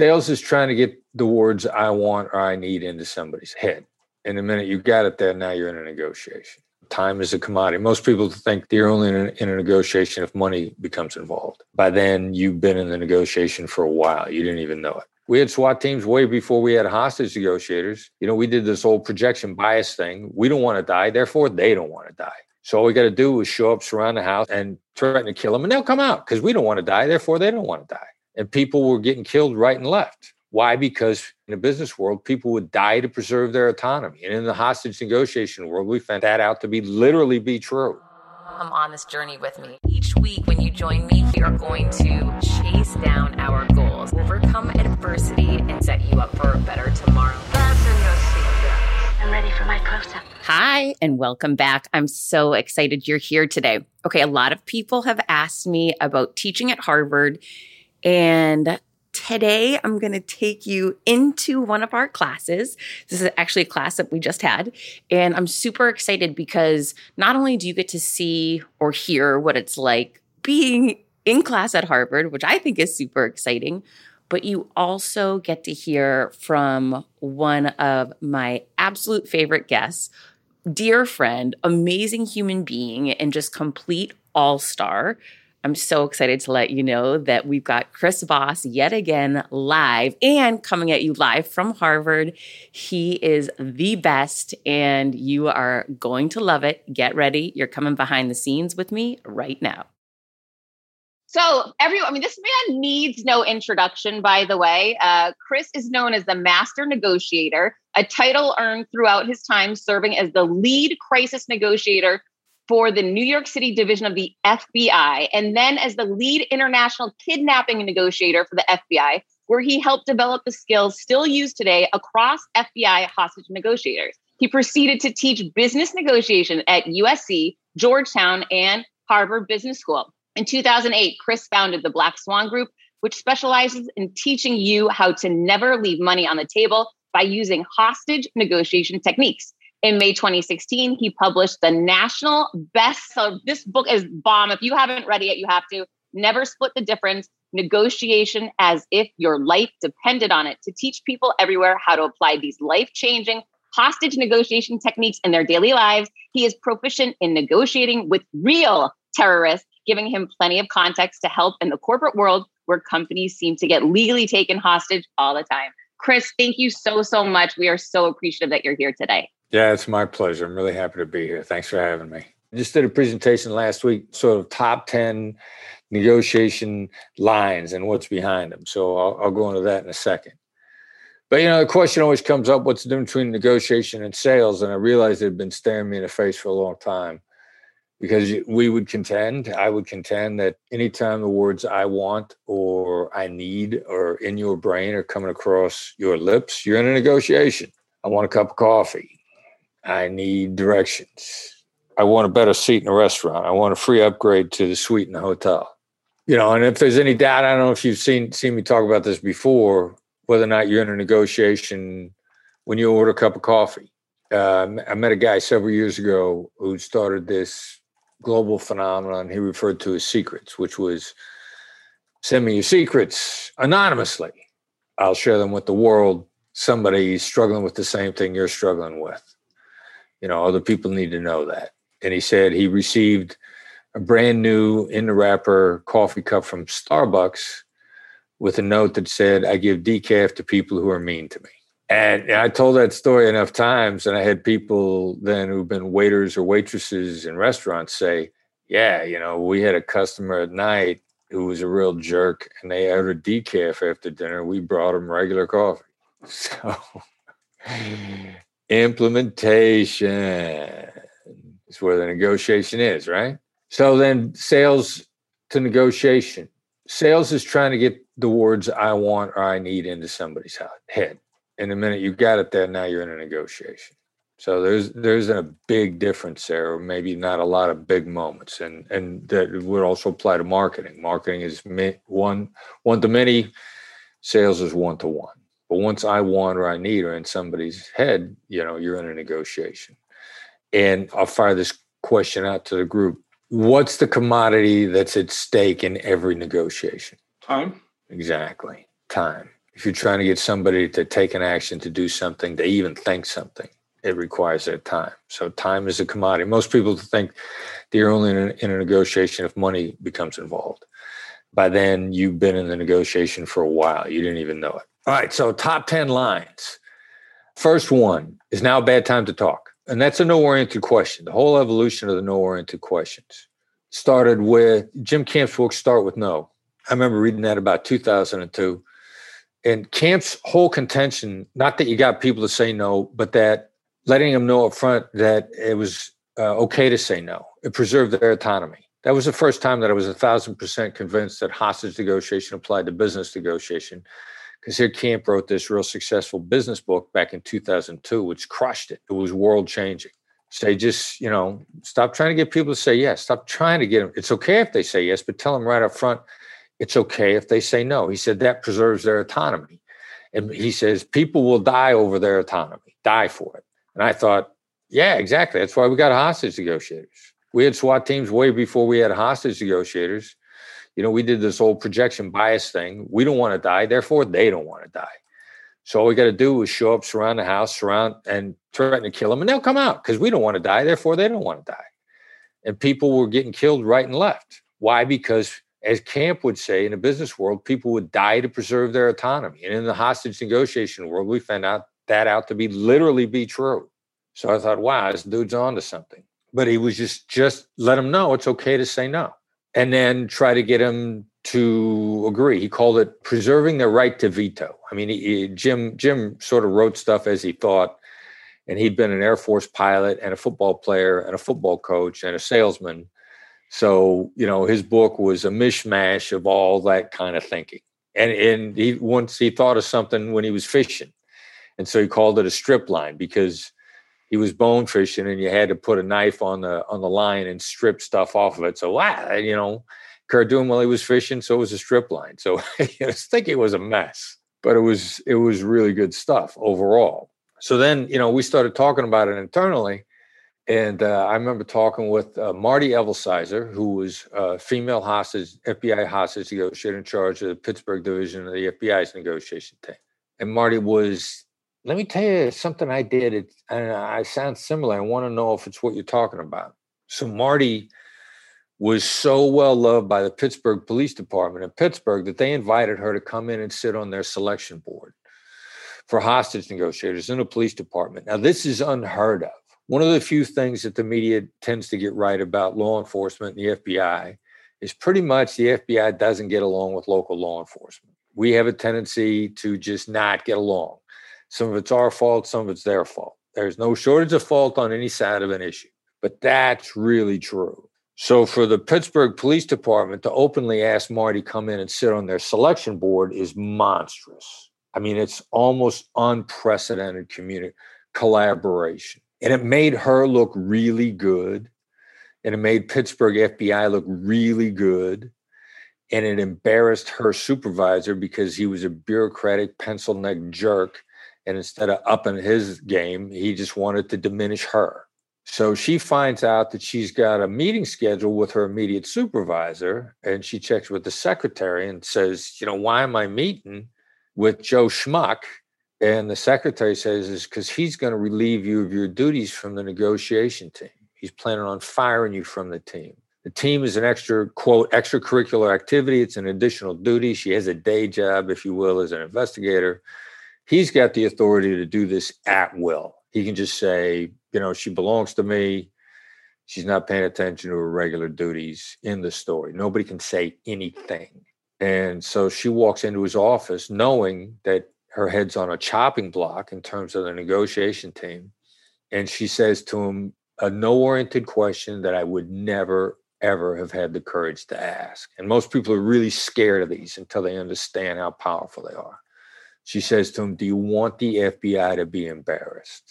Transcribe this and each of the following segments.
Sales is trying to get the words I want or I need into somebody's head. And the minute you got it there, now you're in a negotiation. Time is a commodity. Most people think they're only in a, in a negotiation if money becomes involved. By then, you've been in the negotiation for a while. You didn't even know it. We had SWAT teams way before we had hostage negotiators. You know, we did this whole projection bias thing. We don't want to die, therefore they don't want to die. So all we got to do is show up, surround the house, and threaten to kill them, and they'll come out because we don't want to die, therefore they don't want to die. And people were getting killed right and left. Why? Because in the business world, people would die to preserve their autonomy. And in the hostage negotiation world, we found that out to be literally be true. Come on this journey with me. Each week, when you join me, we are going to chase down our goals, overcome adversity, and set you up for a better tomorrow. Fasten your seatbelts. I'm ready for my close up. Hi, and welcome back. I'm so excited you're here today. Okay, a lot of people have asked me about teaching at Harvard, and today I'm going to take you into one of our classes. This is actually a class that we just had. And I'm super excited because not only do you get to see or hear what it's like being in class at Harvard, which I think is super exciting, but you also get to hear from one of my absolute favorite guests, dear friend, amazing human being, and just complete all star. I'm so excited to let you know that we've got Chris Voss yet again live and coming at you live from Harvard. He is the best and you are going to love it. Get ready. You're coming behind the scenes with me right now. So, everyone, I mean, this man needs no introduction, by the way. Uh, Chris is known as the master negotiator, a title earned throughout his time serving as the lead crisis negotiator for the New York City division of the FBI, and then as the lead international kidnapping negotiator for the FBI, where he helped develop the skills still used today across FBI hostage negotiators. He proceeded to teach business negotiation at USC, Georgetown, and Harvard Business School. In 2008, Chris founded the Black Swan Group, which specializes in teaching you how to never leave money on the table by using hostage negotiation techniques. In May 2016, he published the national bestseller. This book is bomb. If you haven't read it, you have to. Never Split the Difference Negotiation as if your life depended on it to teach people everywhere how to apply these life changing hostage negotiation techniques in their daily lives. He is proficient in negotiating with real terrorists, giving him plenty of context to help in the corporate world where companies seem to get legally taken hostage all the time. Chris, thank you so, so much. We are so appreciative that you're here today. Yeah, it's my pleasure. I'm really happy to be here. Thanks for having me. I just did a presentation last week, sort of top 10 negotiation lines and what's behind them. So I'll, I'll go into that in a second. But you know, the question always comes up: What's the difference between negotiation and sales? And I realized it had been staring me in the face for a long time, because we would contend, I would contend that anytime the words "I want" or "I need" or in your brain are coming across your lips, you're in a negotiation. I want a cup of coffee. I need directions. I want a better seat in a restaurant. I want a free upgrade to the suite in the hotel. You know, and if there's any doubt, I don't know if you've seen seen me talk about this before, whether or not you're in a negotiation when you order a cup of coffee. Uh, I met a guy several years ago who started this global phenomenon he referred to as secrets, which was send me your secrets anonymously. I'll share them with the world. Somebody struggling with the same thing you're struggling with. You know, other people need to know that. And he said he received a brand new in the wrapper coffee cup from Starbucks with a note that said, I give decaf to people who are mean to me. And I told that story enough times, and I had people then who've been waiters or waitresses in restaurants say, Yeah, you know, we had a customer at night who was a real jerk, and they ordered decaf after dinner. We brought them regular coffee. So implementation is where the negotiation is, right? So then sales to negotiation. Sales is trying to get the words I want or I need into somebody's head. And the minute you got it there, now you're in a negotiation. So there's there's a big difference there, or maybe not a lot of big moments, and and that would also apply to marketing. Marketing is one one to many, sales is one to one. But once I want or I need or in somebody's head, you know, you're in a negotiation. And I'll fire this question out to the group. What's the commodity that's at stake in every negotiation? Time. Exactly. Time. if you're trying to get somebody to take an action to do something, to even think something, it requires that time. So time is a commodity. Most people think they're only in a, in a negotiation if money becomes involved. By then, you've been in the negotiation for a while. You didn't even know it. All right. So top 10 lines. First one is now a bad time to talk. And that's a no oriented question. The whole evolution of the no oriented questions started with Jim Camp's book, Start with No. I remember reading that about 2002. And Camp's whole contention, not that you got people to say no, but that letting them know up front that it was uh, okay to say no. It preserved their autonomy. That was the first time that I was a thousand percent convinced that hostage negotiation applied to business negotiation. Because here Camp wrote this real successful business book back in 2002, which crushed it. It was world changing. Say, just, you know, stop trying to get people to say yes. Stop trying to get them. It's okay if they say yes, but tell them right up front, it's okay if they say no. He said that preserves their autonomy. And he says people will die over their autonomy, die for it. And I thought, yeah, exactly. That's why we got hostage negotiators. We had SWAT teams way before we had hostage negotiators. You know, we did this whole projection bias thing. We don't want to die, therefore they don't want to die. So all we got to do is show up, surround the house, surround and threaten to kill them, and they'll come out because we don't want to die, therefore they don't want to die. And people were getting killed right and left. Why? Because as Camp would say in the business world, people would die to preserve their autonomy. And in the hostage negotiation world, we found out that out to be literally be true. So I thought, wow, this dude's on to something. But he was just just let him know it's okay to say no. And then try to get him to agree. He called it preserving the right to veto. I mean, he, Jim Jim sort of wrote stuff as he thought, and he'd been an Air Force pilot and a football player and a football coach and a salesman. So you know, his book was a mishmash of all that kind of thinking. And and he once he thought of something when he was fishing, and so he called it a strip line because he was bone fishing and you had to put a knife on the on the line and strip stuff off of it. So wow, you know, doing while he was fishing, so it was a strip line. So I think it was a mess, but it was it was really good stuff overall. So then you know we started talking about it internally, and uh, I remember talking with uh, Marty Evelsizer, who was a female hostage FBI hostage negotiator in charge of the Pittsburgh division of the FBI's negotiation team. And Marty was let me tell you something I did. It, and I sound similar. I want to know if it's what you're talking about. So Marty was so well loved by the Pittsburgh Police Department in Pittsburgh that they invited her to come in and sit on their selection board for hostage negotiators in the police department. Now, this is unheard of. One of the few things that the media tends to get right about law enforcement and the FBI is pretty much the FBI doesn't get along with local law enforcement. We have a tendency to just not get along. Some of it's our fault, some of it's their fault. There's no shortage of fault on any side of an issue, but that's really true. So for the Pittsburgh Police Department to openly ask Marty come in and sit on their selection board is monstrous. I mean, it's almost unprecedented community collaboration. And it made her look really good. And it made Pittsburgh FBI look really good. And it embarrassed her supervisor because he was a bureaucratic pencil neck jerk and instead of upping his game, he just wanted to diminish her. So she finds out that she's got a meeting scheduled with her immediate supervisor, and she checks with the secretary and says, You know, why am I meeting with Joe Schmuck? And the secretary says, Is because he's going to relieve you of your duties from the negotiation team. He's planning on firing you from the team. The team is an extra, quote, extracurricular activity. It's an additional duty. She has a day job, if you will, as an investigator he's got the authority to do this at will. He can just say, you know, she belongs to me. She's not paying attention to her regular duties in the story. Nobody can say anything. And so she walks into his office knowing that her head's on a chopping block in terms of the negotiation team. And she says to him a no oriented question that I would never, ever have had the courage to ask. And most people are really scared of these until they understand how powerful they are. She says to him, Do you want the FBI to be embarrassed?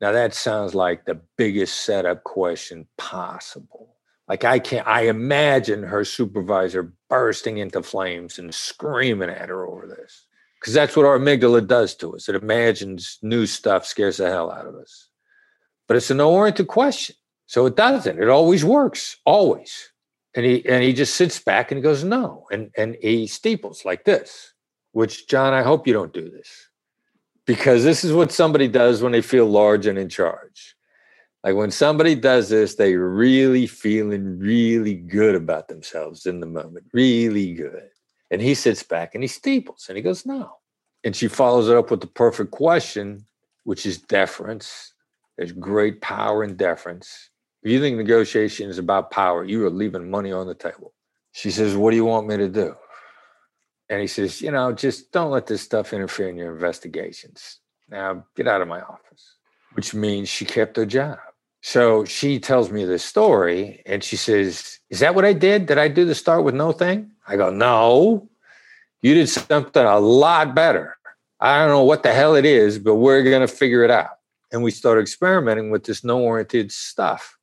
Now, that sounds like the biggest setup question possible. Like, I can't, I imagine her supervisor bursting into flames and screaming at her over this. Because that's what our amygdala does to us. It imagines new stuff, scares the hell out of us. But it's an oriented question. So it doesn't. It always works, always. And he and he just sits back and he goes, no. And and he steeples like this. Which, John, I hope you don't do this because this is what somebody does when they feel large and in charge. Like when somebody does this, they really feeling really good about themselves in the moment, really good. And he sits back and he steeples and he goes, No. And she follows it up with the perfect question, which is deference. There's great power in deference. If you think negotiation is about power, you are leaving money on the table. She says, What do you want me to do? And he says, You know, just don't let this stuff interfere in your investigations. Now get out of my office, which means she kept her job. So she tells me this story and she says, Is that what I did? Did I do the start with no thing? I go, No, you did something a lot better. I don't know what the hell it is, but we're going to figure it out. And we start experimenting with this no oriented stuff.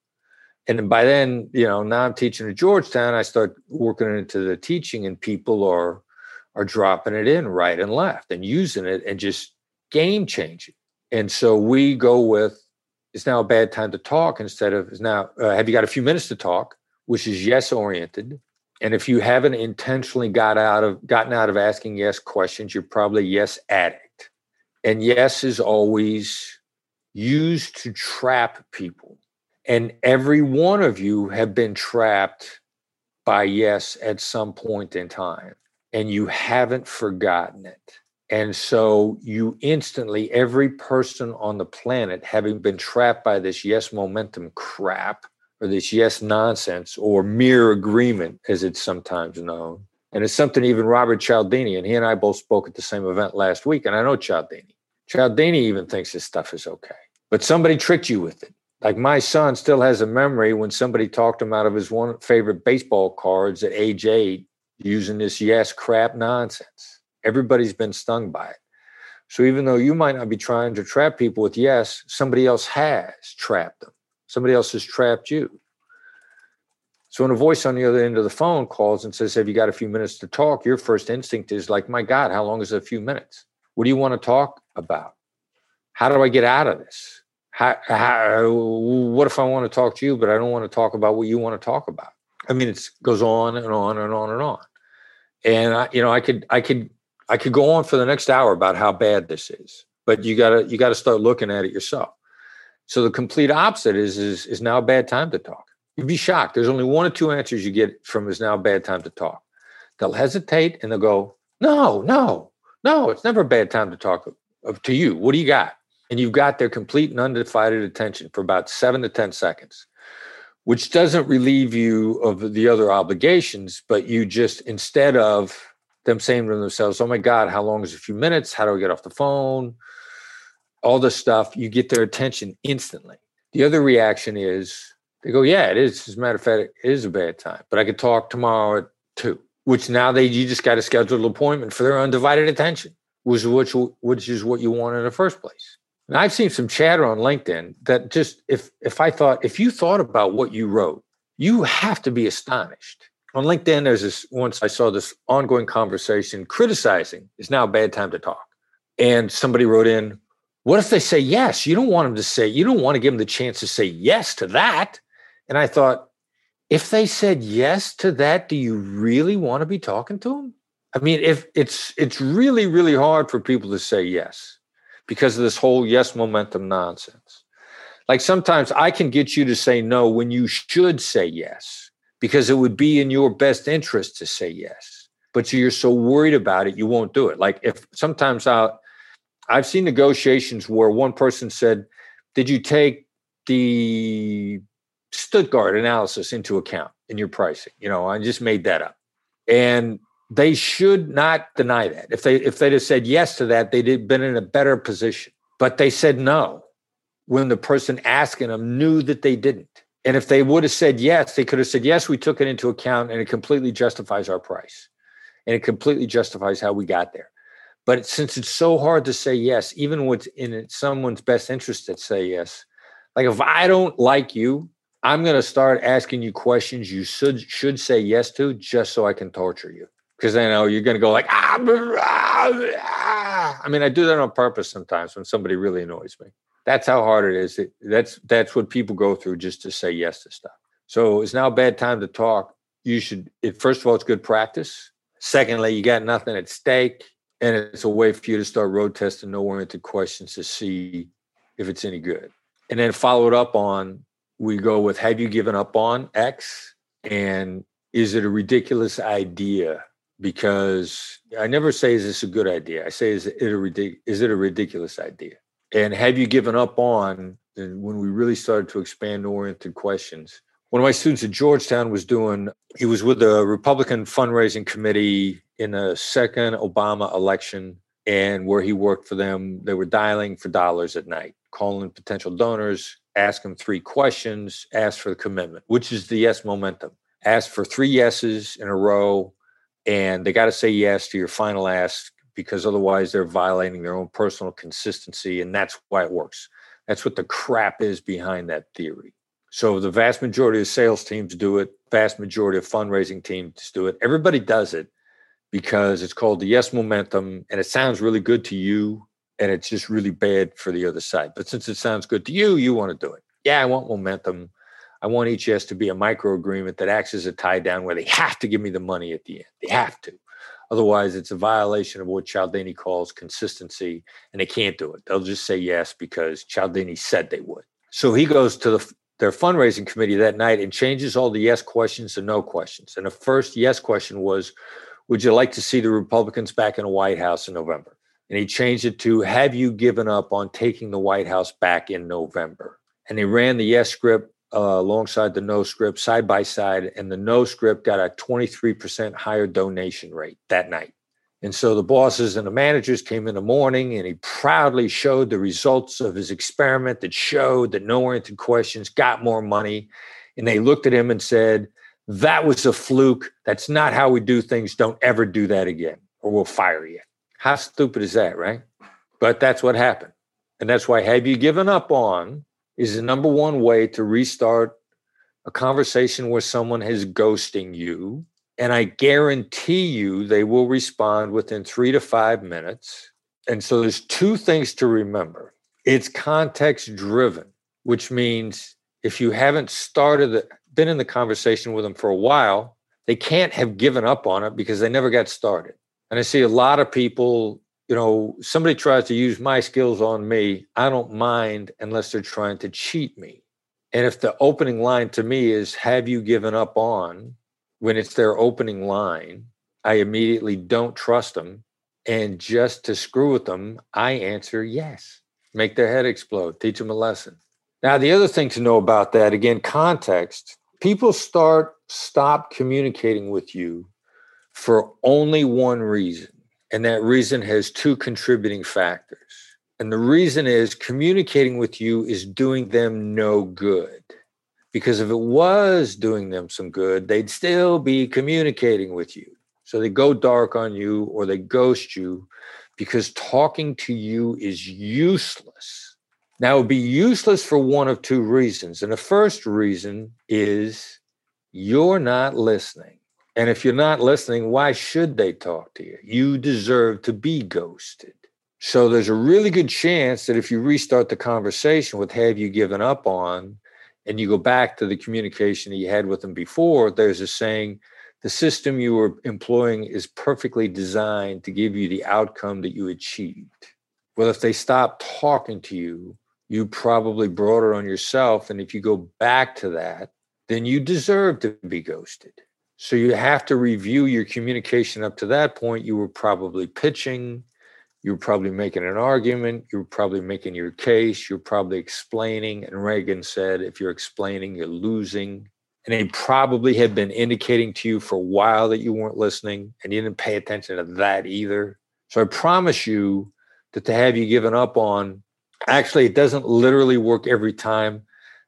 And by then, you know, now I'm teaching at Georgetown. I start working into the teaching, and people are are dropping it in right and left and using it and just game changing. And so we go with it's now a bad time to talk instead of is now uh, have you got a few minutes to talk? Which is yes oriented. And if you haven't intentionally got out of gotten out of asking yes questions you're probably yes addict. And yes is always used to trap people. And every one of you have been trapped by yes at some point in time and you haven't forgotten it and so you instantly, every person on the planet, having been trapped by this yes momentum crap or this yes nonsense or mere agreement, as it's sometimes known. And it's something even Robert Cialdini, and he and I both spoke at the same event last week. And I know Cialdini. Cialdini even thinks this stuff is okay. But somebody tricked you with it. Like my son still has a memory when somebody talked him out of his one favorite baseball cards at age eight using this yes crap nonsense Everybody's been stung by it. So even though you might not be trying to trap people with yes, somebody else has trapped them. Somebody else has trapped you. So when a voice on the other end of the phone calls and says, Have you got a few minutes to talk? Your first instinct is like, My God, how long is a few minutes? What do you want to talk about? How do I get out of this? How, how, what if I want to talk to you, but I don't want to talk about what you want to talk about? I mean, it goes on and on and on and on. And I, you know, I could, I could I could go on for the next hour about how bad this is, but you gotta you gotta start looking at it yourself. So the complete opposite is is is now a bad time to talk. You'd be shocked. There's only one or two answers you get from is now a bad time to talk. They'll hesitate and they'll go, no, no, no, it's never a bad time to talk to you. What do you got? And you've got their complete and undivided attention for about seven to 10 seconds, which doesn't relieve you of the other obligations, but you just, instead of them saying to themselves, "Oh my God, how long is a few minutes? How do I get off the phone?" All this stuff, you get their attention instantly. The other reaction is they go, "Yeah, it is. As a matter of fact, it is a bad time, but I could talk tomorrow at two. Which now they you just got to schedule an appointment for their undivided attention, which which which is what you want in the first place. And I've seen some chatter on LinkedIn that just if if I thought if you thought about what you wrote, you have to be astonished on LinkedIn, there's this once I saw this ongoing conversation criticizing it's now a bad time to talk. And somebody wrote in, What if they say yes? You don't want them to say, you don't want to give them the chance to say yes to that. And I thought, if they said yes to that, do you really want to be talking to them? I mean, if it's it's really, really hard for people to say yes because of this whole yes momentum nonsense. Like sometimes I can get you to say no when you should say yes because it would be in your best interest to say yes. But you're so worried about it you won't do it. Like if sometimes i i've seen negotiations where one person said did you take the stuttgart analysis into account in your pricing? You know i just made that up. And they should not deny that if they if they'd have said yes to that they'd have been in a better position but they said no when the person asking them knew that they didn't and if they would have said yes, they could have said, yes, we took it into account and it completely justifies our price. And it completely justifies how we got there. But since it's so hard to say yes, even what's in someone's best interest to say yes, like if I don't like you, I'm going to start asking you questions you should should say yes to just so I can torture you. Because I know you're going to go like, ah, ah. I mean, I do that on purpose sometimes when somebody really annoys me that's how hard it is. It, that's that's what people go through just to say yes to stuff. So it's now a bad time to talk. You should. It, first of all, it's good practice. Secondly, you got nothing at stake. And it's a way for you to start road testing no oriented questions to see if it's any good. And then followed up on, we go with Have you given up on X? And is it a ridiculous idea? Because I never say, Is this a good idea? I say, Is it a, ridic- is it a ridiculous idea? And have you given up on when we really started to expand oriented questions? One of my students at Georgetown was doing, he was with the Republican fundraising committee in the second Obama election, and where he worked for them, they were dialing for dollars at night, calling potential donors, ask them three questions, ask for the commitment, which is the yes momentum. Ask for three yeses in a row, and they got to say yes to your final ask because otherwise they're violating their own personal consistency, and that's why it works. That's what the crap is behind that theory. So the vast majority of sales teams do it, vast majority of fundraising teams do it. Everybody does it because it's called the yes momentum and it sounds really good to you and it's just really bad for the other side. But since it sounds good to you, you want to do it. Yeah, I want momentum. I want each yes to be a micro agreement that acts as a tie down where they have to give me the money at the end. They have to. Otherwise, it's a violation of what Cialdini calls consistency, and they can't do it. They'll just say yes because Cialdini said they would. So he goes to the, their fundraising committee that night and changes all the yes questions to no questions. And the first yes question was, would you like to see the Republicans back in the White House in November? And he changed it to Have you given up on taking the White House back in November? And they ran the yes script uh, alongside the no script side by side. And the no script got a 23% higher donation rate that night. And so the bosses and the managers came in the morning and he proudly showed the results of his experiment that showed that no oriented questions got more money. And they looked at him and said, that was a fluke. That's not how we do things. Don't ever do that again, or we'll fire you. How stupid is that, right? But that's what happened. And that's why have you given up on is the number one way to restart a conversation where someone is ghosting you. And I guarantee you they will respond within three to five minutes. And so there's two things to remember it's context driven, which means if you haven't started the, been in the conversation with them for a while, they can't have given up on it because they never got started. And I see a lot of people, you know, somebody tries to use my skills on me. I don't mind unless they're trying to cheat me. And if the opening line to me is, Have you given up on? when it's their opening line, I immediately don't trust them. And just to screw with them, I answer yes. Make their head explode, teach them a lesson. Now, the other thing to know about that, again, context, people start stop communicating with you for only one reason and that reason has two contributing factors. And the reason is communicating with you is doing them no good. Because if it was doing them some good they'd still be communicating with you. So they go dark on you or they ghost you because talking to you is useless. Now it would be useless for one of two reasons. And the first reason is you're not listening. And if you're not listening, why should they talk to you? You deserve to be ghosted. So there's a really good chance that if you restart the conversation with have you given up on, and you go back to the communication that you had with them before, there's a saying, the system you were employing is perfectly designed to give you the outcome that you achieved. Well, if they stop talking to you, you probably brought it on yourself. And if you go back to that, then you deserve to be ghosted. So you have to review your communication up to that point. You were probably pitching, you were probably making an argument, you were probably making your case, you're probably explaining. And Reagan said, if you're explaining, you're losing. And they probably had been indicating to you for a while that you weren't listening and you didn't pay attention to that either. So I promise you that to have you given up on, actually, it doesn't literally work every time.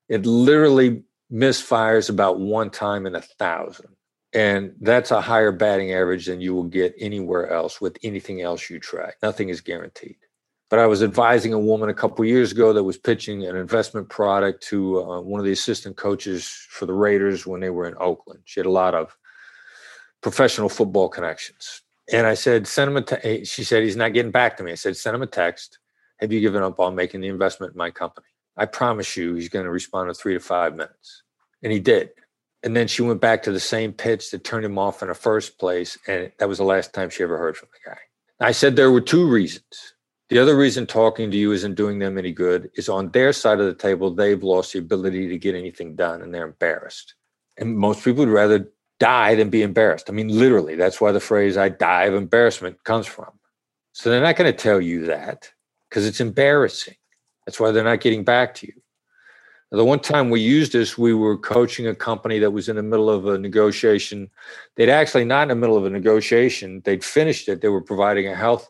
It literally misfires about one time in a thousand. And that's a higher batting average than you will get anywhere else with anything else you try. Nothing is guaranteed. But I was advising a woman a couple years ago that was pitching an investment product to uh, one of the assistant coaches for the Raiders when they were in Oakland. She had a lot of professional football connections. And I said, send him a. She said, he's not getting back to me. I said, send him a text. Have you given up on making the investment in my company? I promise you he's going to respond in three to five minutes. And he did. And then she went back to the same pitch that turned him off in the first place. And that was the last time she ever heard from the guy. I said there were two reasons. The other reason talking to you isn't doing them any good is on their side of the table, they've lost the ability to get anything done and they're embarrassed. And most people would rather die than be embarrassed. I mean, literally, that's why the phrase I die of embarrassment comes from. So they're not going to tell you that because it's embarrassing. That's why they're not getting back to you. The one time we used this, we were coaching a company that was in the middle of a negotiation. They'd actually not in the middle of a negotiation, they'd finished it. They were providing a health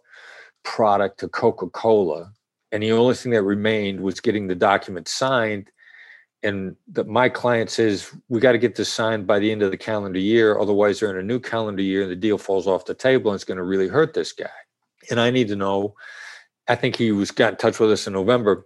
product to Coca Cola. And the only thing that remained was getting the document signed. And that my client says, we got to get this signed by the end of the calendar year. Otherwise, they're in a new calendar year and the deal falls off the table and it's going to really hurt this guy. And I need to know. I think he was got in touch with us in November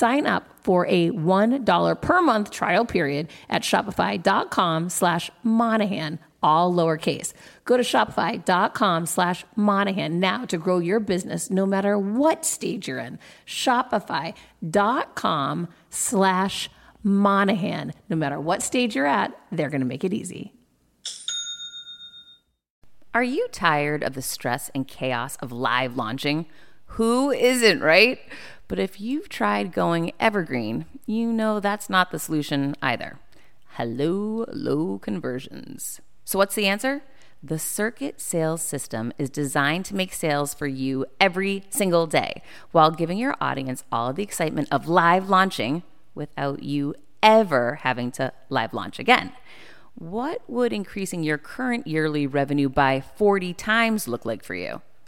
Sign up for a $1 per month trial period at shopify.com slash Monahan all lowercase. Go to shopify.com slash Monahan now to grow your business no matter what stage you're in. Shopify.com slash Monahan. No matter what stage you're at, they're going to make it easy. Are you tired of the stress and chaos of live launching? Who isn't, right? But if you've tried going evergreen, you know that's not the solution either. Hello, low conversions. So, what's the answer? The Circuit Sales System is designed to make sales for you every single day while giving your audience all the excitement of live launching without you ever having to live launch again. What would increasing your current yearly revenue by 40 times look like for you?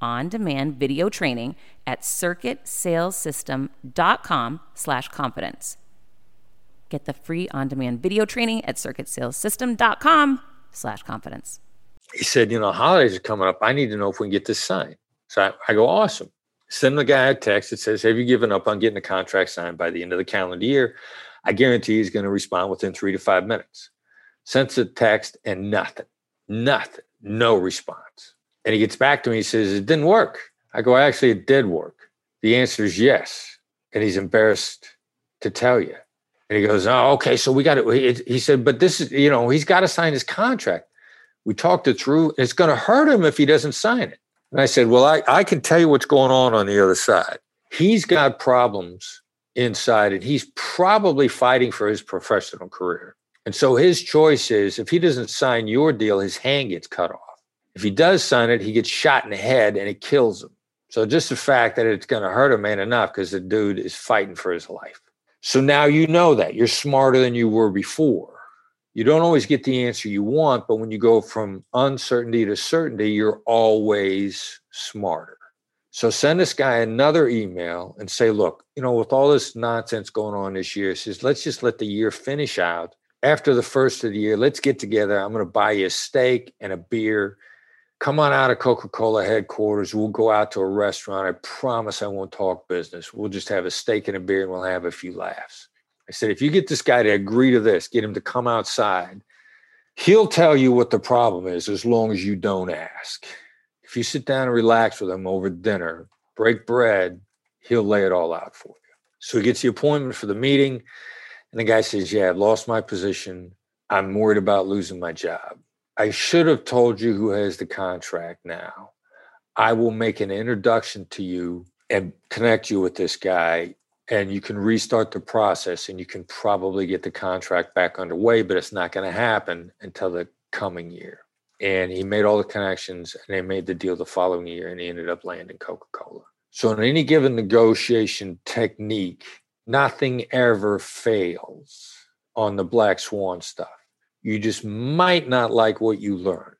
on demand video training at circuitsalessystem.com slash confidence. Get the free on demand video training at circuitsalessystem.com slash confidence. He said, You know, holidays are coming up. I need to know if we can get this signed. So I, I go, Awesome. Send the guy a text that says, Have you given up on getting the contract signed by the end of the calendar year? I guarantee he's going to respond within three to five minutes. Sends a text and nothing, nothing, no response. And he gets back to me. He says, It didn't work. I go, Actually, it did work. The answer is yes. And he's embarrassed to tell you. And he goes, Oh, okay. So we got it. He said, But this is, you know, he's got to sign his contract. We talked it through. It's going to hurt him if he doesn't sign it. And I said, Well, I, I can tell you what's going on on the other side. He's got problems inside, and he's probably fighting for his professional career. And so his choice is if he doesn't sign your deal, his hand gets cut off. If he does sign it, he gets shot in the head and it kills him. So just the fact that it's going to hurt him ain't enough because the dude is fighting for his life. So now you know that you're smarter than you were before. You don't always get the answer you want, but when you go from uncertainty to certainty, you're always smarter. So send this guy another email and say, look, you know, with all this nonsense going on this year, says, let's just let the year finish out. After the first of the year, let's get together. I'm going to buy you a steak and a beer come on out of Coca Cola headquarters. We'll go out to a restaurant. I promise I won't talk business. We'll just have a steak and a beer and we'll have a few laughs. I said, if you get this guy to agree to this, get him to come outside, he'll tell you what the problem is as long as you don't ask. If you sit down and relax with him over dinner, break bread, he'll lay it all out for you. So he gets the appointment for the meeting. And the guy says, Yeah, I've lost my position. I'm worried about losing my job. I should have told you who has the contract now. I will make an introduction to you and connect you with this guy, and you can restart the process and you can probably get the contract back underway, but it's not going to happen until the coming year. And he made all the connections and they made the deal the following year, and he ended up landing Coca Cola. So, in any given negotiation technique, nothing ever fails on the black swan stuff you just might not like what you learned.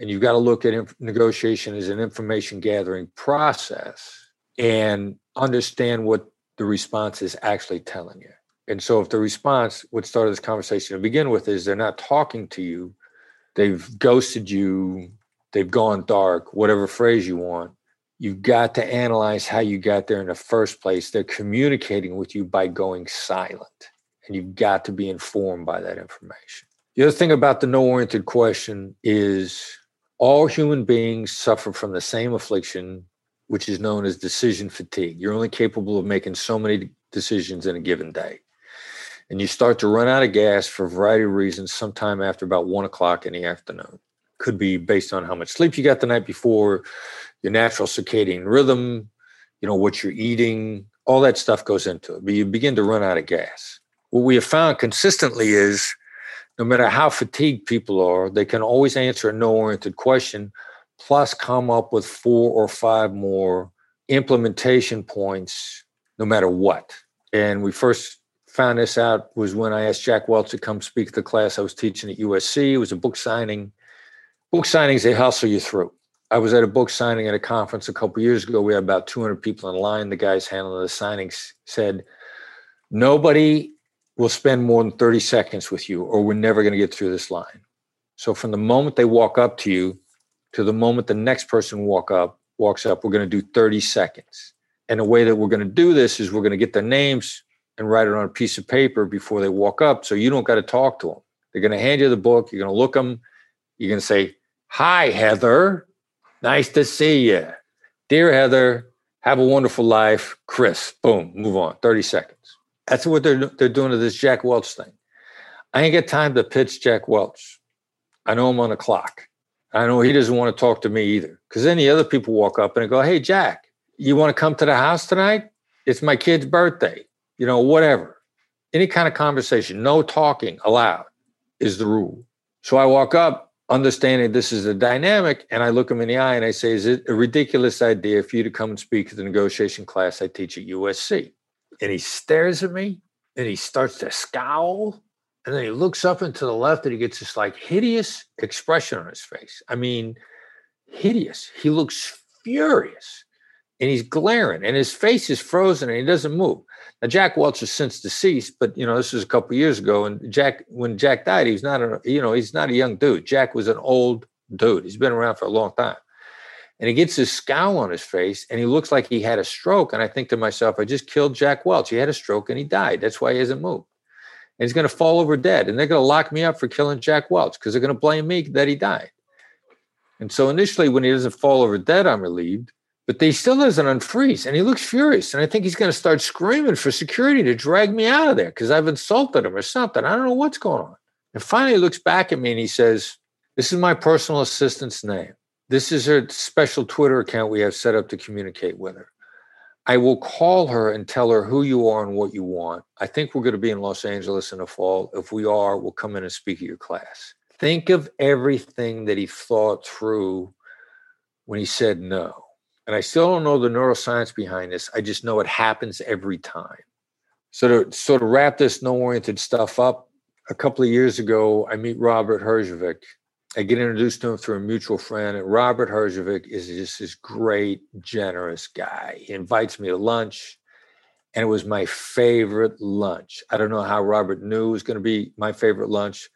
And you've got to look at inf- negotiation as an information gathering process and understand what the response is actually telling you. And so, if the response, what started this conversation to begin with, is they're not talking to you, they've ghosted you, they've gone dark, whatever phrase you want, you've got to analyze how you got there in the first place. They're communicating with you by going silent, and you've got to be informed by that information. The other thing about the no oriented question is all human beings suffer from the same affliction, which is known as decision fatigue. You're only capable of making so many decisions in a given day. And you start to run out of gas for a variety of reasons sometime after about one o'clock in the afternoon. Could be based on how much sleep you got the night before, your natural circadian rhythm, you know, what you're eating, all that stuff goes into it. But you begin to run out of gas. What we have found consistently is no matter how fatigued people are, they can always answer a no oriented question, plus come up with four or five more implementation points, no matter what. And we first found this out was when I asked Jack Welch to come speak to the class I was teaching at USC. It was a book signing. Book signings, they hustle you through. I was at a book signing at a conference a couple years ago. We had about 200 people in line. The guys handling the signings said, Nobody will spend more than 30 seconds with you, or we're never going to get through this line. So from the moment they walk up to you to the moment the next person walk up walks up, we're going to do 30 seconds. And the way that we're going to do this is we're going to get their names and write it on a piece of paper before they walk up. So you don't got to talk to them. They're going to hand you the book. You're going to look them. You're going to say, Hi, Heather. Nice to see you. Dear Heather, have a wonderful life. Chris, boom, move on. 30 seconds. That's what they're they're doing to this Jack Welch thing. I ain't got time to pitch Jack Welch. I know I'm on the clock. I know he doesn't want to talk to me either. Because then the other people walk up and go, "Hey, Jack, you want to come to the house tonight? It's my kid's birthday. You know, whatever. Any kind of conversation, no talking allowed, is the rule." So I walk up, understanding this is a dynamic, and I look him in the eye and I say, "Is it a ridiculous idea for you to come and speak at the negotiation class I teach at USC?" And he stares at me and he starts to scowl and then he looks up and to the left and he gets this like hideous expression on his face. I mean hideous. He looks furious and he's glaring and his face is frozen and he doesn't move. Now jack welch is since deceased but you know this was a couple years ago and jack when jack died he was not a you know he's not a young dude. Jack was an old dude. He's been around for a long time and he gets this scowl on his face and he looks like he had a stroke. And I think to myself, I just killed Jack Welch. He had a stroke and he died. That's why he hasn't moved. And he's going to fall over dead. And they're going to lock me up for killing Jack Welch because they're going to blame me that he died. And so initially, when he doesn't fall over dead, I'm relieved. But he still doesn't unfreeze and he looks furious. And I think he's going to start screaming for security to drag me out of there because I've insulted him or something. I don't know what's going on. And finally, he looks back at me and he says, This is my personal assistant's name. This is her special Twitter account we have set up to communicate with her. I will call her and tell her who you are and what you want. I think we're going to be in Los Angeles in the fall. If we are, we'll come in and speak at your class. Think of everything that he thought through when he said no. And I still don't know the neuroscience behind this. I just know it happens every time. So to sort of wrap this no oriented stuff up, a couple of years ago, I meet Robert Herjavec. I get introduced to him through a mutual friend, and Robert Herjavec is just this great, generous guy. He invites me to lunch, and it was my favorite lunch. I don't know how Robert knew it was going to be my favorite lunch,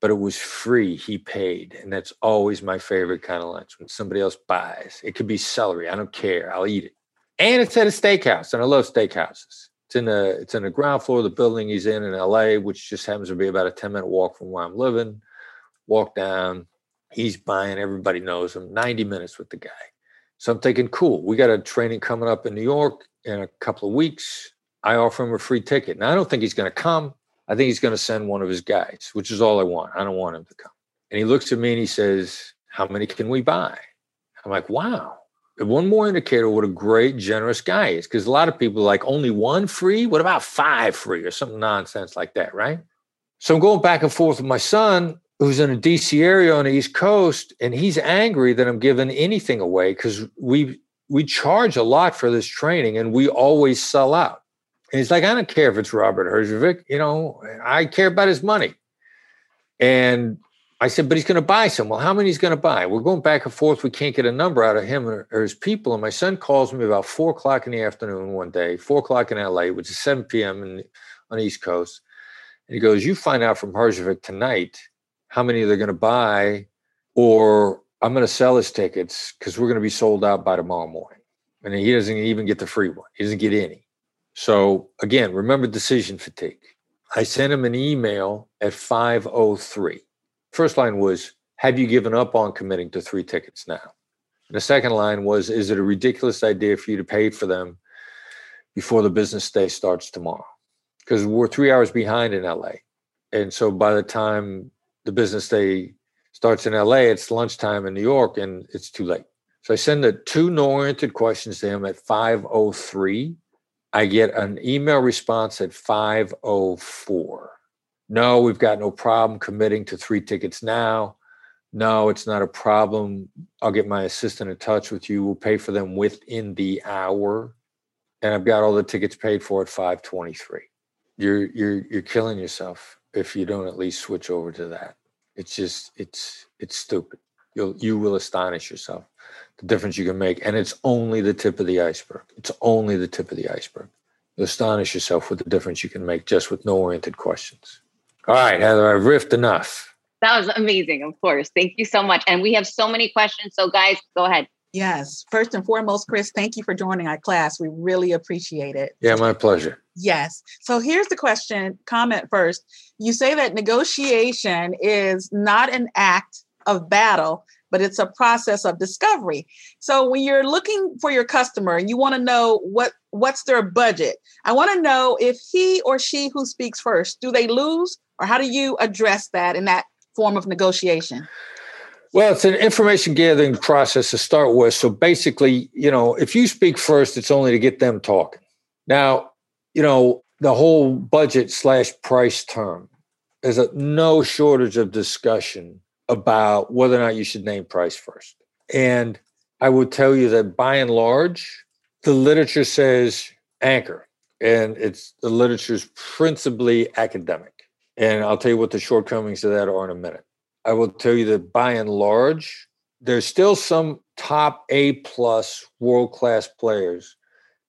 but it was free. He paid. And that's always my favorite kind of lunch when somebody else buys. It could be celery. I don't care. I'll eat it. And it's at a steakhouse, and I love steakhouses. It's in the it's in the ground floor of the building he's in in LA, which just happens to be about a 10 minute walk from where I'm living. Walk down, he's buying, everybody knows him, 90 minutes with the guy. So I'm thinking, cool, we got a training coming up in New York in a couple of weeks. I offer him a free ticket. Now I don't think he's going to come. I think he's going to send one of his guys, which is all I want. I don't want him to come. And he looks at me and he says, How many can we buy? I'm like, Wow, one more indicator what a great, generous guy is. Because a lot of people like only one free. What about five free or something nonsense like that, right? So I'm going back and forth with my son, who's in a DC area on the East Coast, and he's angry that I'm giving anything away because we we charge a lot for this training and we always sell out. And he's like, I don't care if it's Robert Herjavec, you know, I care about his money. And I said, but he's going to buy some. Well, how many he's going to buy? We're going back and forth. We can't get a number out of him or, his people. And my son calls me about four o'clock in the afternoon one day, four o'clock in LA, which is 7 p.m. In, on the East Coast. And he goes, You find out from Herjavec tonight how many they're going to buy, or I'm going to sell his tickets because we're going to be sold out by tomorrow morning. And he doesn't even get the free one, he doesn't get any. So again, remember decision fatigue. I sent him an email at 503 First line was, Have you given up on committing to three tickets now? And the second line was, Is it a ridiculous idea for you to pay for them before the business day starts tomorrow? Because we're three hours behind in LA. And so by the time the business day starts in LA, it's lunchtime in New York and it's too late. So I send the two no oriented questions to him at 503. I get an email response at 504 no, we've got no problem committing to three tickets now. No, it's not a problem. I'll get my assistant in touch with you. We'll pay for them within the hour. And I've got all the tickets paid for at 523. You're you're you're killing yourself if you don't at least switch over to that. It's just it's it's stupid. You'll you will astonish yourself the difference you can make. And it's only the tip of the iceberg. It's only the tip of the iceberg. You'll astonish yourself with the difference you can make just with no oriented questions. All right, Heather, I've riffed enough. That was amazing, of course. Thank you so much. And we have so many questions. So, guys, go ahead. Yes. First and foremost, Chris, thank you for joining our class. We really appreciate it. Yeah, my pleasure. Yes. So here's the question comment first. You say that negotiation is not an act of battle, but it's a process of discovery. So when you're looking for your customer and you want to know what what's their budget, I want to know if he or she who speaks first, do they lose or how do you address that in that form of negotiation? Well, it's an information gathering process to start with. So basically, you know, if you speak first, it's only to get them talking. Now, you know, the whole budget slash price term, there's a no shortage of discussion about whether or not you should name price first. And I would tell you that by and large, the literature says anchor, and it's the literature is principally academic. And I'll tell you what the shortcomings of that are in a minute. I will tell you that by and large, there's still some top A plus world class players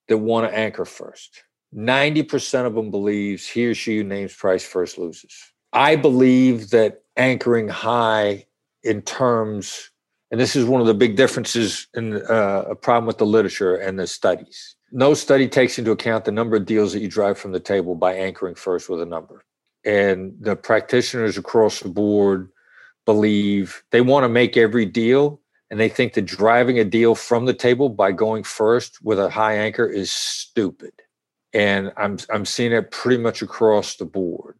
that want to anchor first. 90% of them believes he or she who names price first loses. I believe that anchoring high in terms, and this is one of the big differences in uh, a problem with the literature and the studies. No study takes into account the number of deals that you drive from the table by anchoring first with a number and the practitioners across the board believe they want to make every deal and they think that driving a deal from the table by going first with a high anchor is stupid and i'm i'm seeing it pretty much across the board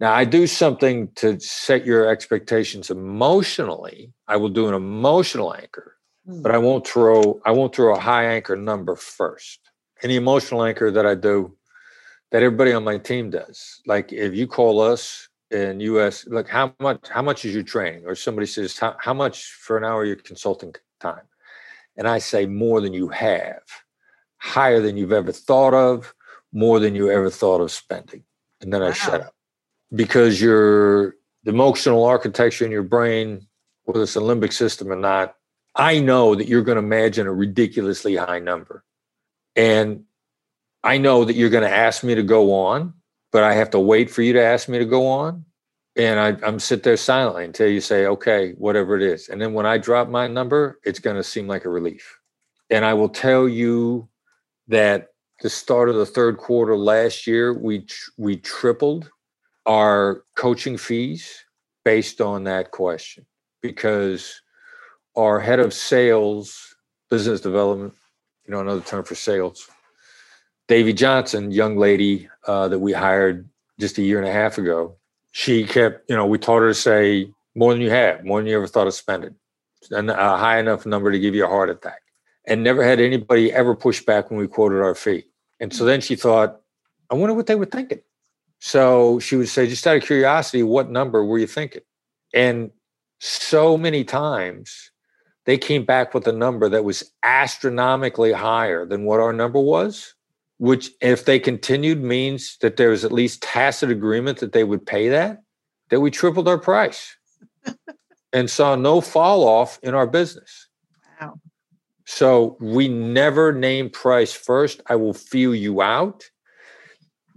now i do something to set your expectations emotionally i will do an emotional anchor hmm. but i won't throw i won't throw a high anchor number first Any emotional anchor that I do, that everybody on my team does. Like if you call us in US, like how much how much is your training? Or somebody says, how, how much for an hour your consulting time? And I say more than you have, higher than you've ever thought of, more than you ever thought of spending. And then I shut up. Because your the emotional architecture in your brain, whether it's a limbic system or not, I know that you're going to imagine a ridiculously high number. And I know that you're going to ask me to go on, but I have to wait for you to ask me to go on. And I, I'm sit there silently until you say, okay, whatever it is. And then when I drop my number, it's going to seem like a relief. And I will tell you that the start of the third quarter last year, we tr- we tripled our coaching fees based on that question because our head of sales, business development, you know, another term for sales, Davy Johnson, young lady uh, that we hired just a year and a half ago, she kept, you know, we taught her to say more than you have, more than you ever thought of spending, and a high enough number to give you a heart attack. And never had anybody ever push back when we quoted our fee. And so then she thought, I wonder what they were thinking. So she would say, just out of curiosity, what number were you thinking? And so many times they came back with a number that was astronomically higher than what our number was which if they continued means that there was at least tacit agreement that they would pay that that we tripled our price and saw no fall off in our business. Wow. so we never name price first. I will feel you out.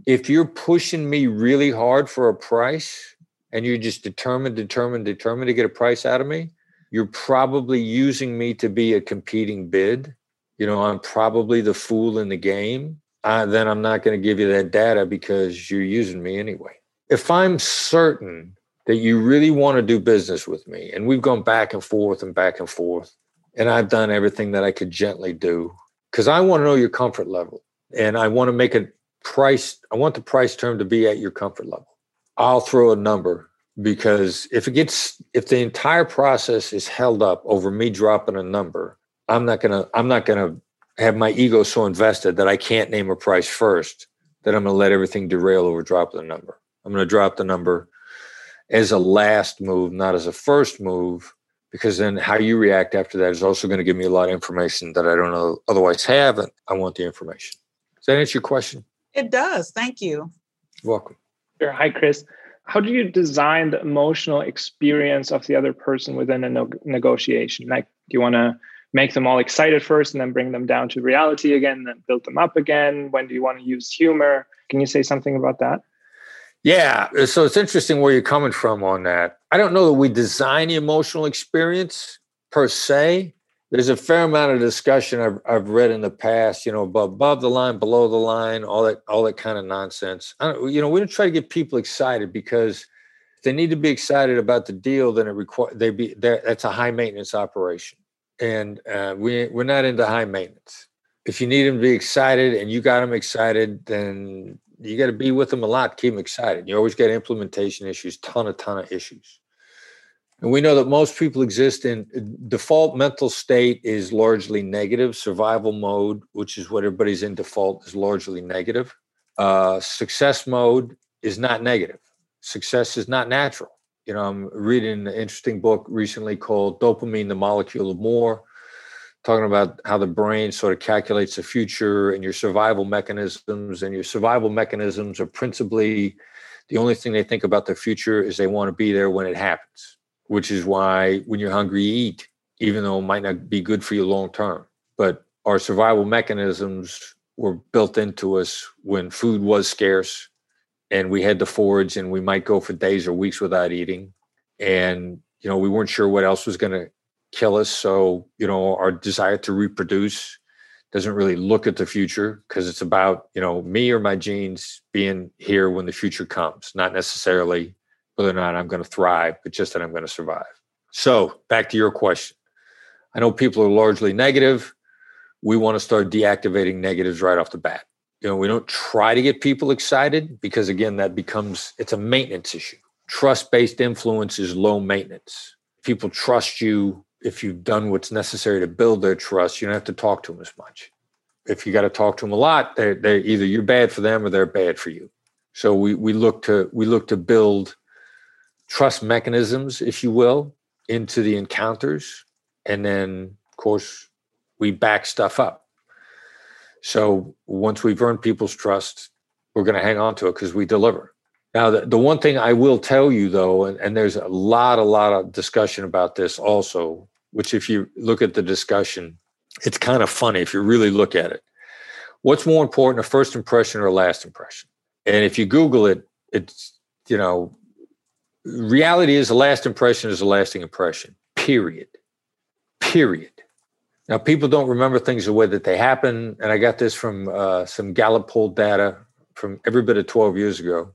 If you're pushing me really hard for a price and you're just determined determined determined to get a price out of me you're probably using me to be a competing bid. You know i'm probably the fool in the game then I'm not going to give you that data because you're using me anyway. If I'm certain that you really want to do business with me, and we've gone back and forth and back and forth, and I've done everything that I could gently do because I want to know your comfort level and I want to make a price, I want the price term to be at your comfort level. I'll throw a number because if it gets, if the entire process is held up over me dropping a number, I'm not going to, I'm not going to have my ego so invested that I can't name a price first that I'm going to let everything derail over drop the number. I'm going to drop the number as a last move, not as a first move, because then how you react after that is also going to give me a lot of information that I don't know otherwise have, and I want the information. Does that answer your question? It does. Thank you. You're welcome. Sure. Hi, Chris. How do you design the emotional experience of the other person within a no- negotiation? Like, do you want to make them all excited first and then bring them down to reality again, then build them up again? When do you want to use humor? Can you say something about that? Yeah. So it's interesting where you're coming from on that. I don't know that we design the emotional experience per se. There's a fair amount of discussion I've, I've read in the past, you know, above, above the line, below the line, all that, all that kind of nonsense. You know, we don't try to get people excited because they need to be excited about the deal, then it requires they be there. That's a high maintenance operation and uh, we we're not into high maintenance. If you need them to be excited and you got them excited, then you got to be with them a lot, keep them excited. You always get implementation issues, ton a ton of issues. And we know that most people exist in default mental state is largely negative. Survival mode, which is what everybody's in default, is largely negative. Uh, success mode is not negative. Success is not natural you know, I'm reading an interesting book recently called Dopamine, the Molecule of More, talking about how the brain sort of calculates the future and your survival mechanisms. And your survival mechanisms are principally the only thing they think about the future is they want to be there when it happens, which is why when you're hungry, you eat, even though it might not be good for you long term. But our survival mechanisms were built into us when food was scarce and we had to forage and we might go for days or weeks without eating. And you know we weren't sure what else was going to kill us. So you know our desire to reproduce doesn't really look at the future because it's about you know me or my genes being here when the future comes not necessarily whether or not i'm going to thrive but just that i'm going to survive. So back to your question. I know people are largely negative. We want to start deactivating negatives right off the bat you know we don't try to get people excited because again that becomes it's a maintenance issue. Trust based influence is low maintenance. People trust you if you've done what's necessary to build their trust. You don't have to talk to them as much. If you got to talk to them a lot, they're, they're either you're bad for them or they're bad for you. So we we look to we look to build trust mechanisms, if you will, into the encounters, and then of course we back stuff up. So once we've earned people's trust, we're going to hang on to it because we deliver. Now, the, the one thing I will tell you though, and, and there's a lot, a lot of discussion about this also, which if you look at the discussion, it's kind of funny if you really look at it. What's more important, a first impression or a last impression? And if you Google it, it's, you know, reality is a last impression is a lasting impression, period. Period. Now, people don't remember things the way that they happen. And I got this from uh, some Gallup poll data from every bit of 12 years ago.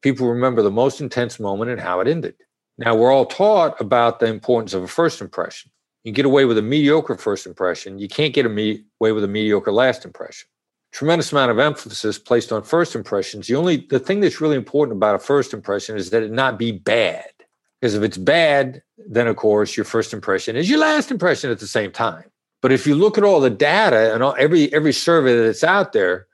People remember the most intense moment and how it ended. Now, we're all taught about the importance of a first impression. You get away with a mediocre first impression, you can't get away with a mediocre last impression. Tremendous amount of emphasis placed on first impressions. The only the thing that's really important about a first impression is that it not be bad. Because if it's bad, then of course your first impression is your last impression at the same time. But if you look at all the data and all, every every survey that's out there,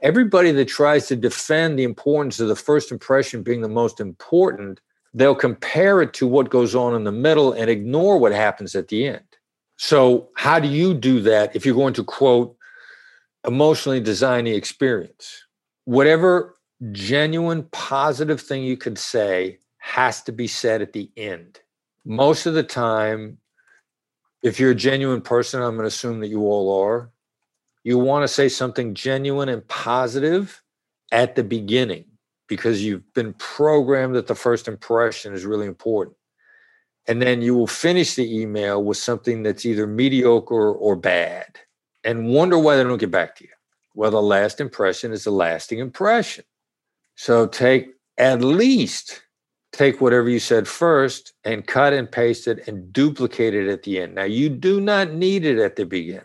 everybody that tries to defend the importance of the first impression being the most important, they'll compare it to what goes on in the middle and ignore what happens at the end. So, how do you do that if you're going to quote emotionally design the experience? Whatever genuine positive thing you could say has to be said at the end. Most of the time, if you're a genuine person, I'm going to assume that you all are, you want to say something genuine and positive at the beginning because you've been programmed that the first impression is really important. And then you will finish the email with something that's either mediocre or bad and wonder why they don't get back to you. Well, the last impression is a lasting impression. So take at least take whatever you said first and cut and paste it and duplicate it at the end. Now, you do not need it at the beginning,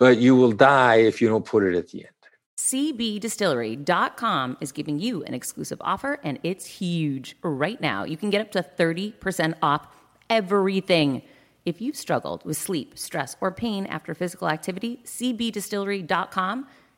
but you will die if you don't put it at the end. CBDistillery.com is giving you an exclusive offer, and it's huge. Right now, you can get up to 30% off everything. If you've struggled with sleep, stress, or pain after physical activity, CBDistillery.com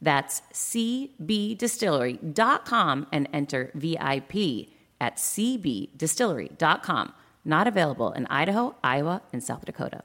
That's cbdistillery.com and enter VIP at cbdistillery.com. Not available in Idaho, Iowa, and South Dakota.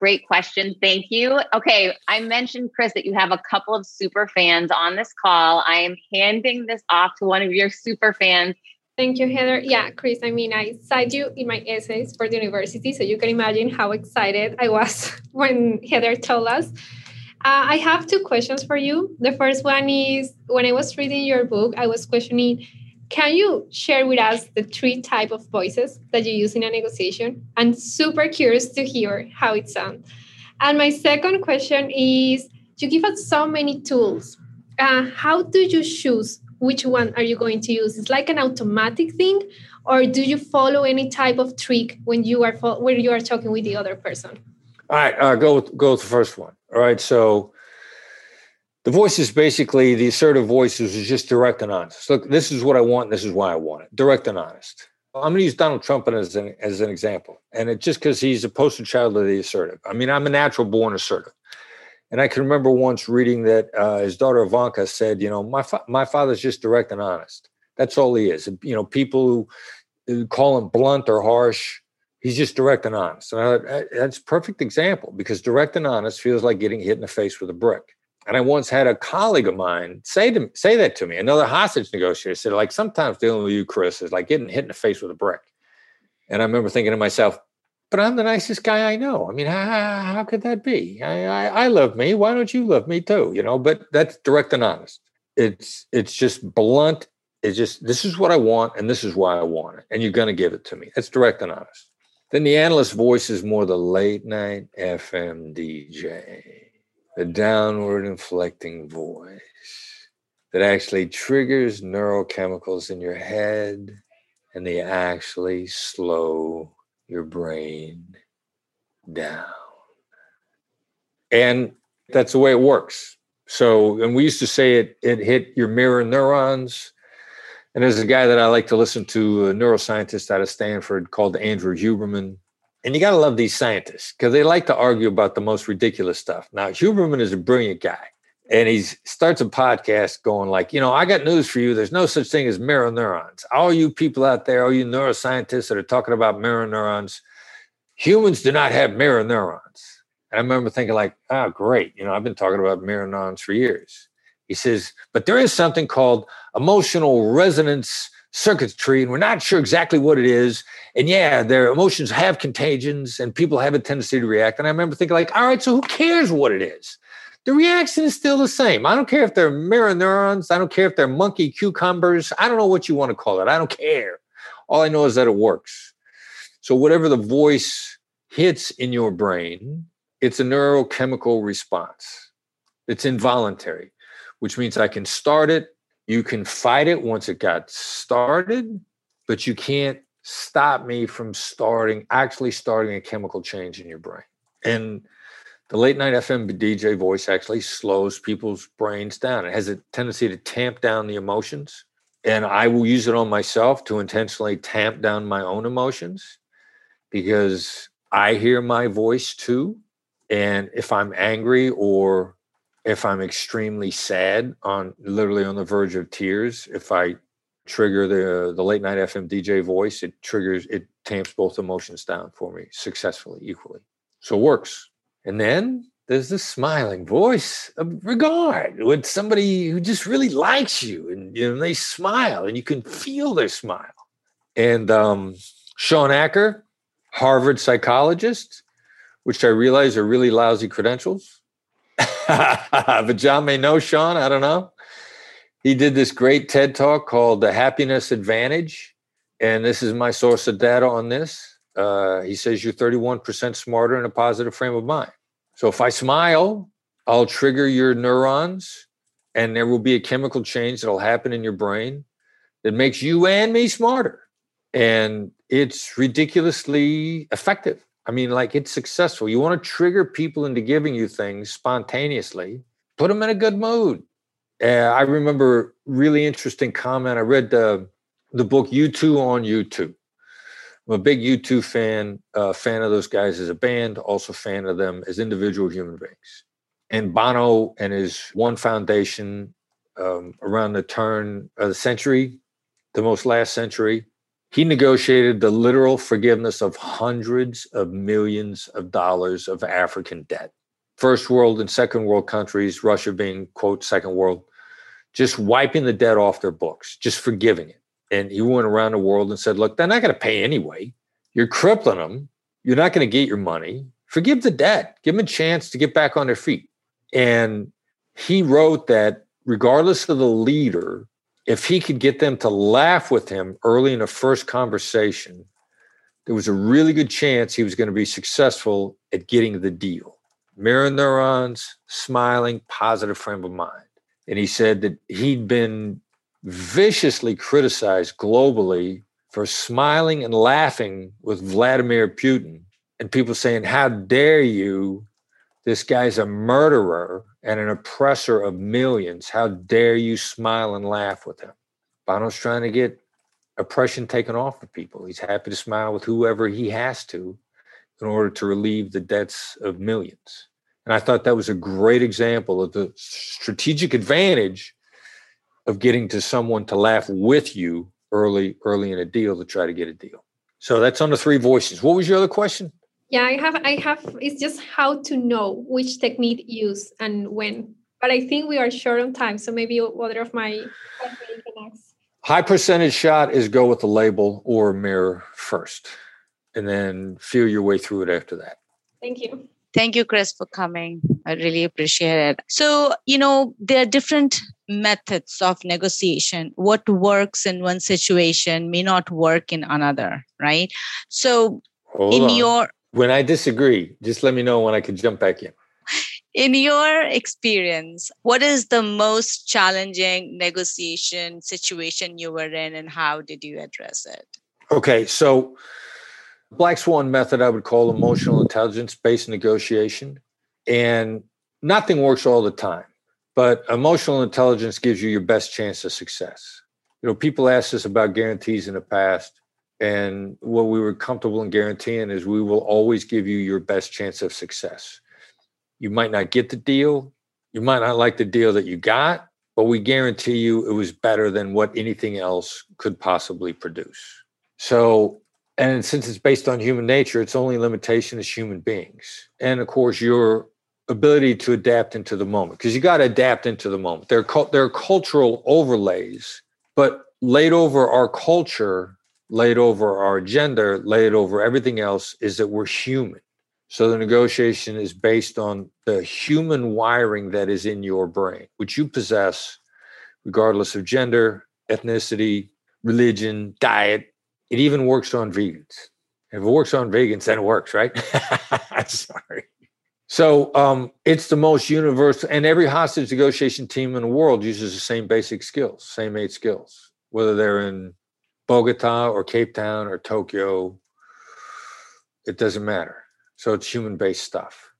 Great question. Thank you. Okay, I mentioned, Chris, that you have a couple of super fans on this call. I am handing this off to one of your super fans. Thank you, Heather. Yeah, Chris, I mean, I cite you in my essays for the university, so you can imagine how excited I was when Heather told us. Uh, I have two questions for you. The first one is when I was reading your book, I was questioning can you share with us the three type of voices that you use in a negotiation? I'm super curious to hear how it sounds. And my second question is, you give us so many tools. Uh, how do you choose which one are you going to use? It's like an automatic thing, or do you follow any type of trick when you are when you are talking with the other person? All right, uh, go with, go with the first one. All right, so the voice is basically the assertive voices is just direct and honest. Look, this is what I want. This is why I want it. Direct and honest. I'm going to use Donald Trump as an, as an example. And it just because he's a poster child of the assertive. I mean, I'm a natural born assertive. And I can remember once reading that uh, his daughter Ivanka said, you know, my, fa- my father's just direct and honest. That's all he is. You know, people who, who call him blunt or harsh, he's just direct and honest. And I, that's perfect example because direct and honest feels like getting hit in the face with a brick. And I once had a colleague of mine say to say that to me. Another hostage negotiator said, like sometimes dealing with you, Chris, is like getting hit in the face with a brick. And I remember thinking to myself, but I'm the nicest guy I know. I mean, how, how could that be? I, I, I love me. Why don't you love me too? You know, but that's direct and honest. It's it's just blunt. It's just this is what I want, and this is why I want it, and you're going to give it to me. It's direct and honest. Then the analyst voice is more the late night FM DJ, the downward inflecting voice that actually triggers neurochemicals in your head and they actually slow your brain down. And that's the way it works. So, and we used to say it, it hit your mirror neurons. And there's a guy that I like to listen to, a neuroscientist out of Stanford called Andrew Huberman. And you got to love these scientists because they like to argue about the most ridiculous stuff. Now, Huberman is a brilliant guy and he starts a podcast going like, you know, I got news for you. There's no such thing as mirror neurons. All you people out there, all you neuroscientists that are talking about mirror neurons, humans do not have mirror neurons. And I remember thinking like, oh, great. You know, I've been talking about mirror neurons for years. He says, but there is something called emotional resonance circuitry, and we're not sure exactly what it is. And yeah, their emotions have contagions and people have a tendency to react. And I remember thinking like, all right, so who cares what it is? the reaction is still the same. I don't care if they're mirror neurons. I don't care if they're monkey cucumbers. I don't know what you want to call it. I don't care. All I know is that it works. So, whatever the voice hits in your brain, it's a neurochemical response. It's involuntary, which means I can start it. You can fight it once it got started, but you can't stop me from starting, actually starting a chemical change in your brain. And the late night FM DJ voice actually slows people's brains down. It has a tendency to tamp down the emotions. And I will use it on myself to intentionally tamp down my own emotions because I hear my voice too. And if I'm angry or if I'm extremely sad on literally on the verge of tears, if I trigger the the late night FM DJ voice, it triggers it tamps both emotions down for me successfully, equally. So it works. And then there's the smiling voice of regard with somebody who just really likes you and you know they smile and you can feel their smile. And um, Shawn Achor, Harvard psychologist, which I realize are really lousy credentials. But John may know Sean. I don't know. He did this great TED talk called The Happiness Advantage. And this is my source of data on this. Uh, he says you're 31% smarter in a positive frame of mind. So if I smile, I'll trigger your neurons and there will be a chemical change that'll happen in your brain that makes you and me smarter. And it's ridiculously effective. I mean, like it's successful. You want to trigger people into giving you things spontaneously, put them in a good mood. Uh, I remember really interesting comment. I read the, the book U2 on U2. I'm a big U2 fan, uh, fan of those guys as a band, also fan of them as individual human beings. And Bono and his One Foundation um, around the turn of the century, the most last century, he negotiated the literal forgiveness of hundreds of millions of dollars of African debt. First world and second world countries, Russia being, quote, second world, just wiping the debt off their books, just forgiving it and he went around the world and said, look, they're not going to pay anyway. You're crippling them. You're not going to get your money. Forgive the debt. Give them a chance to get back on their feet. And he wrote that regardless of the leader, if he could get them to laugh with him early in the first conversation, there was a really good chance he was going to be successful at getting the deal. Mirror neurons, smiling, positive frame of mind. And he said that he'd been viciously criticized globally for smiling and laughing with Vladimir Putin, and people saying, How dare you? This guy's a murderer and an oppressor of millions. How dare you smile and laugh with him? Bono's trying to get oppression taken off of people. He's happy to smile with whoever he has to in order to relieve the debts of millions. And I thought that was a great example of the strategic advantage of getting to someone to laugh with you early early in a deal to try to get a deal. So that's on the three voices. What was your other question? Yeah, I have I have it's just how to know which technique use and when. but I think we are short on time. So maybe other of my high percentage shot is go with the label or mirror first, and then feel your way through it after that. Thank you. Thank you, Chris, for coming. I really appreciate it. So, you know, there are different methods of negotiation. What works in one situation may not work in another, right? So, Hold in on. your. When I disagree, just let me know when I can jump back in. In your experience, what is the most challenging negotiation situation you were in and how did you address it? Okay, so Black Swan method, I would call emotional intelligence based negotiation. And nothing works all the time, but emotional intelligence gives you your best chance of success. You know, people asked us about guarantees in the past. And what we were comfortable in guaranteeing is we will always give you your best chance of success. You might not get the deal, you might not like the deal that you got, but we guarantee you it was better than what anything else could possibly produce. So and since it's based on human nature, its only limitation is human beings. And of course, your ability to adapt into the moment, because you got to adapt into the moment. There are, there are cultural overlays, but laid over our culture, laid over our gender, laid over everything else is that we're human. So the negotiation is based on the human wiring that is in your brain, which you possess regardless of gender, ethnicity, religion, diet, it even works on vegans. If it works on vegans, then it works, right? Sorry. So um, it's the most universal, and every hostage negotiation team in the world uses the same basic skills, same eight skills, whether they're in Bogota or Cape Town or Tokyo. It doesn't matter. So it's human based stuff.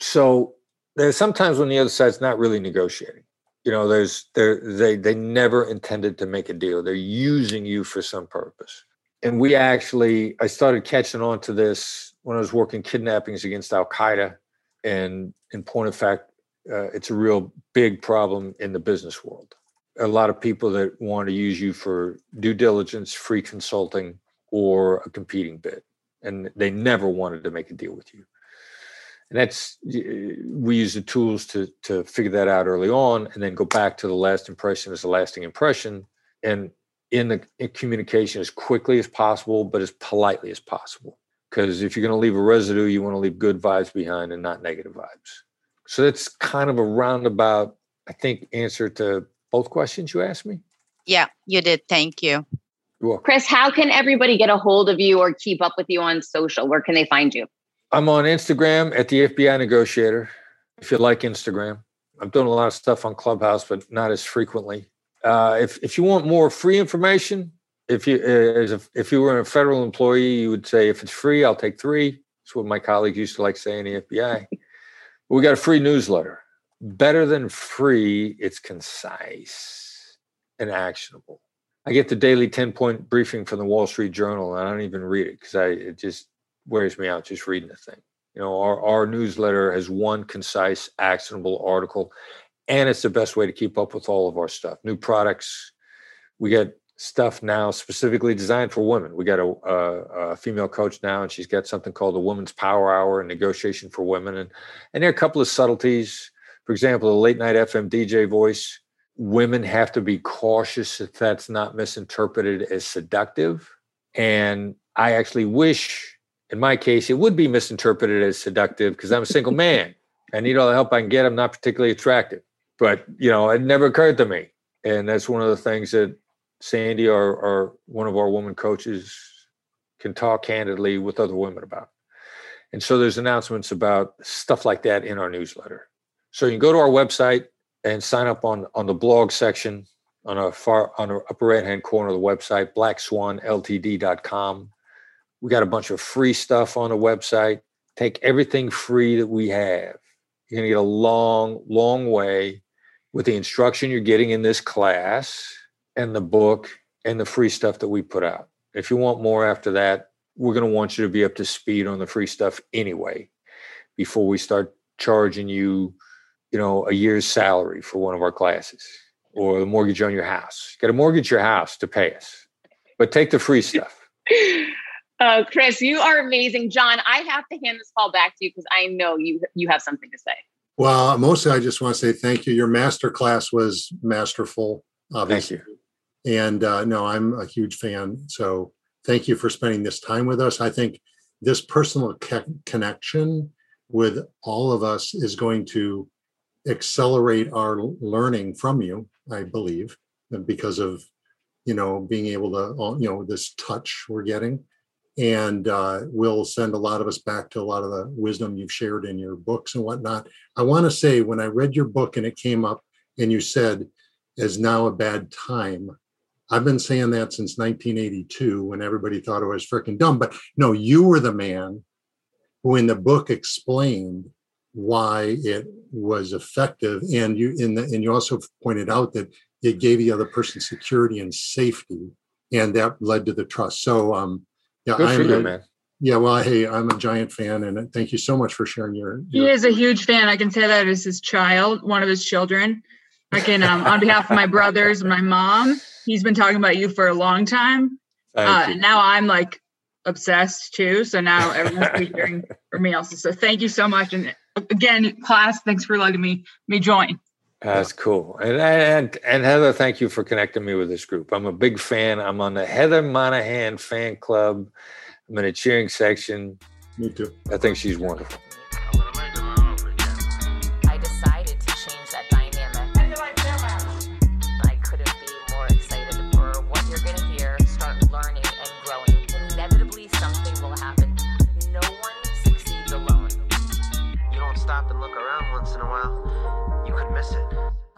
So there's sometimes when the other side's not really negotiating. You know, there's they they never intended to make a deal. They're using you for some purpose and we actually i started catching on to this when i was working kidnappings against al qaeda and in point of fact uh, it's a real big problem in the business world a lot of people that want to use you for due diligence free consulting or a competing bid and they never wanted to make a deal with you and that's uh, we use the tools to to figure that out early on and then go back to the last impression as a lasting impression and in the in communication as quickly as possible, but as politely as possible. Because if you're going to leave a residue, you want to leave good vibes behind and not negative vibes. So that's kind of a roundabout, I think, answer to both questions you asked me. Yeah, you did. Thank you. Chris, how can everybody get a hold of you or keep up with you on social? Where can they find you? I'm on Instagram at the FBI Negotiator. If you like Instagram, I'm doing a lot of stuff on Clubhouse, but not as frequently. Uh, if if you want more free information, if you uh, as a, if you were a federal employee, you would say if it's free, I'll take three. That's what my colleagues used to like saying in the FBI. we got a free newsletter. Better than free, it's concise and actionable. I get the daily 10 point briefing from the Wall Street Journal, and I don't even read it because I it just wears me out just reading the thing. You know, our, our newsletter has one concise, actionable article and it's the best way to keep up with all of our stuff. New products. We get stuff now specifically designed for women. We got a, a, a, female coach now, and she's got something called the Women's Power Hour and Negotiation for Women. And, and there are a couple of subtleties. For example, the late night FM DJ voice. Women have to be cautious that that's not misinterpreted as seductive. And I actually wish, in my case, it would be misinterpreted as seductive because I'm a single man. I need all the help I can get. I'm not particularly attractive but you know, it never occurred to me, and that's one of the things that Sandy, our, our one of our woman coaches, can talk candidly with other women about. And so there's announcements about stuff like that in our newsletter. So you can go to our website and sign up on on the blog section on a far on the upper right hand corner of the website, blackswanltd.com. We got a bunch of free stuff on the website. Take everything free that we have. You're going to get a long, long way with the instruction you're getting in this class and the book and the free stuff that we put out. If you want more after that, we're going to want you to be up to speed on the free stuff anyway before we start charging you, you know, a year's salary for one of our classes or the mortgage on your house. You got to mortgage your house to pay us. But take the free stuff. Uh, Chris, you are amazing. John, I have to hand this call back to you because I know you you have something to say. Well, mostly I just want to say thank you. Your master class was masterful. Obviously. Thank you. And uh, no, I'm a huge fan. So thank you for spending this time with us. I think this personal co- connection with all of us is going to accelerate our learning from you, I believe, because of you know being able to you know this touch we're getting and uh, will send a lot of us back to a lot of the wisdom you've shared in your books and whatnot. I want to say when I read your book and it came up and you said, is now a bad time. I've been saying that since 1982 when everybody thought it was freaking dumb. But no, you were the man who in the book explained why it was effective. And you in the and you also pointed out that it gave the other person security and safety. And that led to the trust. So um yeah, Good I'm you, a- man. yeah, well, hey, I'm a giant fan, and thank you so much for sharing your. He is a huge fan. I can say that as his child, one of his children. I can, um, on behalf of my brothers and my mom, he's been talking about you for a long time. Uh, and now I'm like obsessed too. So now everyone's hearing from me also. So thank you so much. And again, class, thanks for letting me me join. That's cool. And, and and Heather, thank you for connecting me with this group. I'm a big fan. I'm on the Heather Monahan fan club. I'm in a cheering section. Me too. I think she's wonderful.